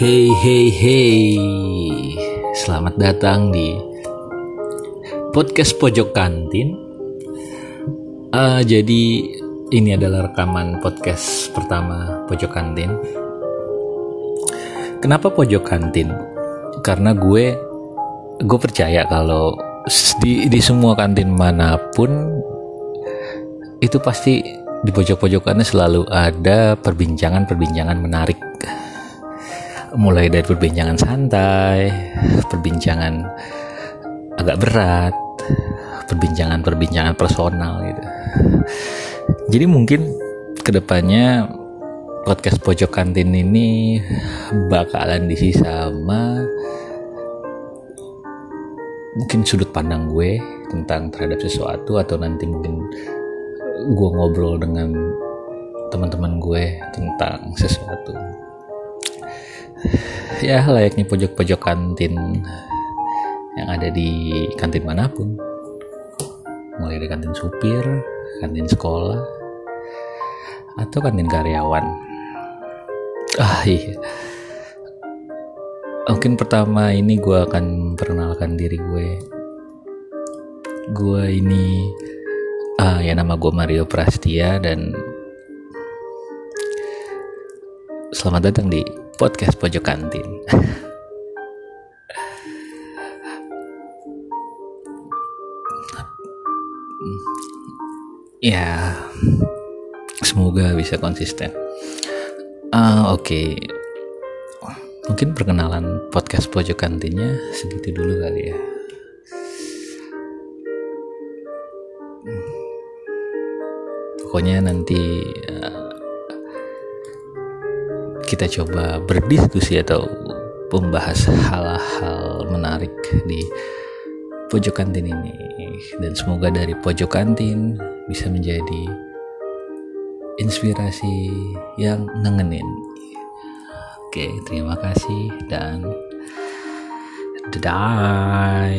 Hey hey hey. Selamat datang di Podcast Pojok Kantin. Uh, Jadi ini adalah rekaman podcast pertama Pojok Kantin. Kenapa Pojok Kantin? Karena gue Gue percaya kalau di, di semua kantin mana pun Itu pasti di pojok-pojokannya selalu ada perbincangan-perbincangan menarik mulai dari perbincangan santai, perbincangan agak berat, perbincangan-perbincangan personal gitu. Jadi mungkin ke depannya podcast pojok kantin ini bakalan diisi sama mungkin sudut pandang gue tentang terhadap sesuatu atau nanti mungkin gue ngobrol dengan teman-teman gue tentang sesuatu ya layaknya pojok-pojok kantin yang ada di kantin mana pun. Mulai dari kantin supir kantin sekolah atau kantin karyawan. Ah iya. Mungkin pertama ini gue akan perkenalkan diri gue. Gue ini ah ya nama gue Mario Prastia dan selamat datang di podcast pojok kantin. ya, semoga bisa konsisten. Uh, Oke, okay. mungkin perkenalan podcast pojok kantinnya segitu dulu kali ya. Pokoknya nanti uh, kita coba berdiskusi atau membahas hal-hal menarik di pojok kantin ini. Dan semoga dari pojok kantin bisa menjadi inspirasi yang nengenin. Oke terima kasih dan dadah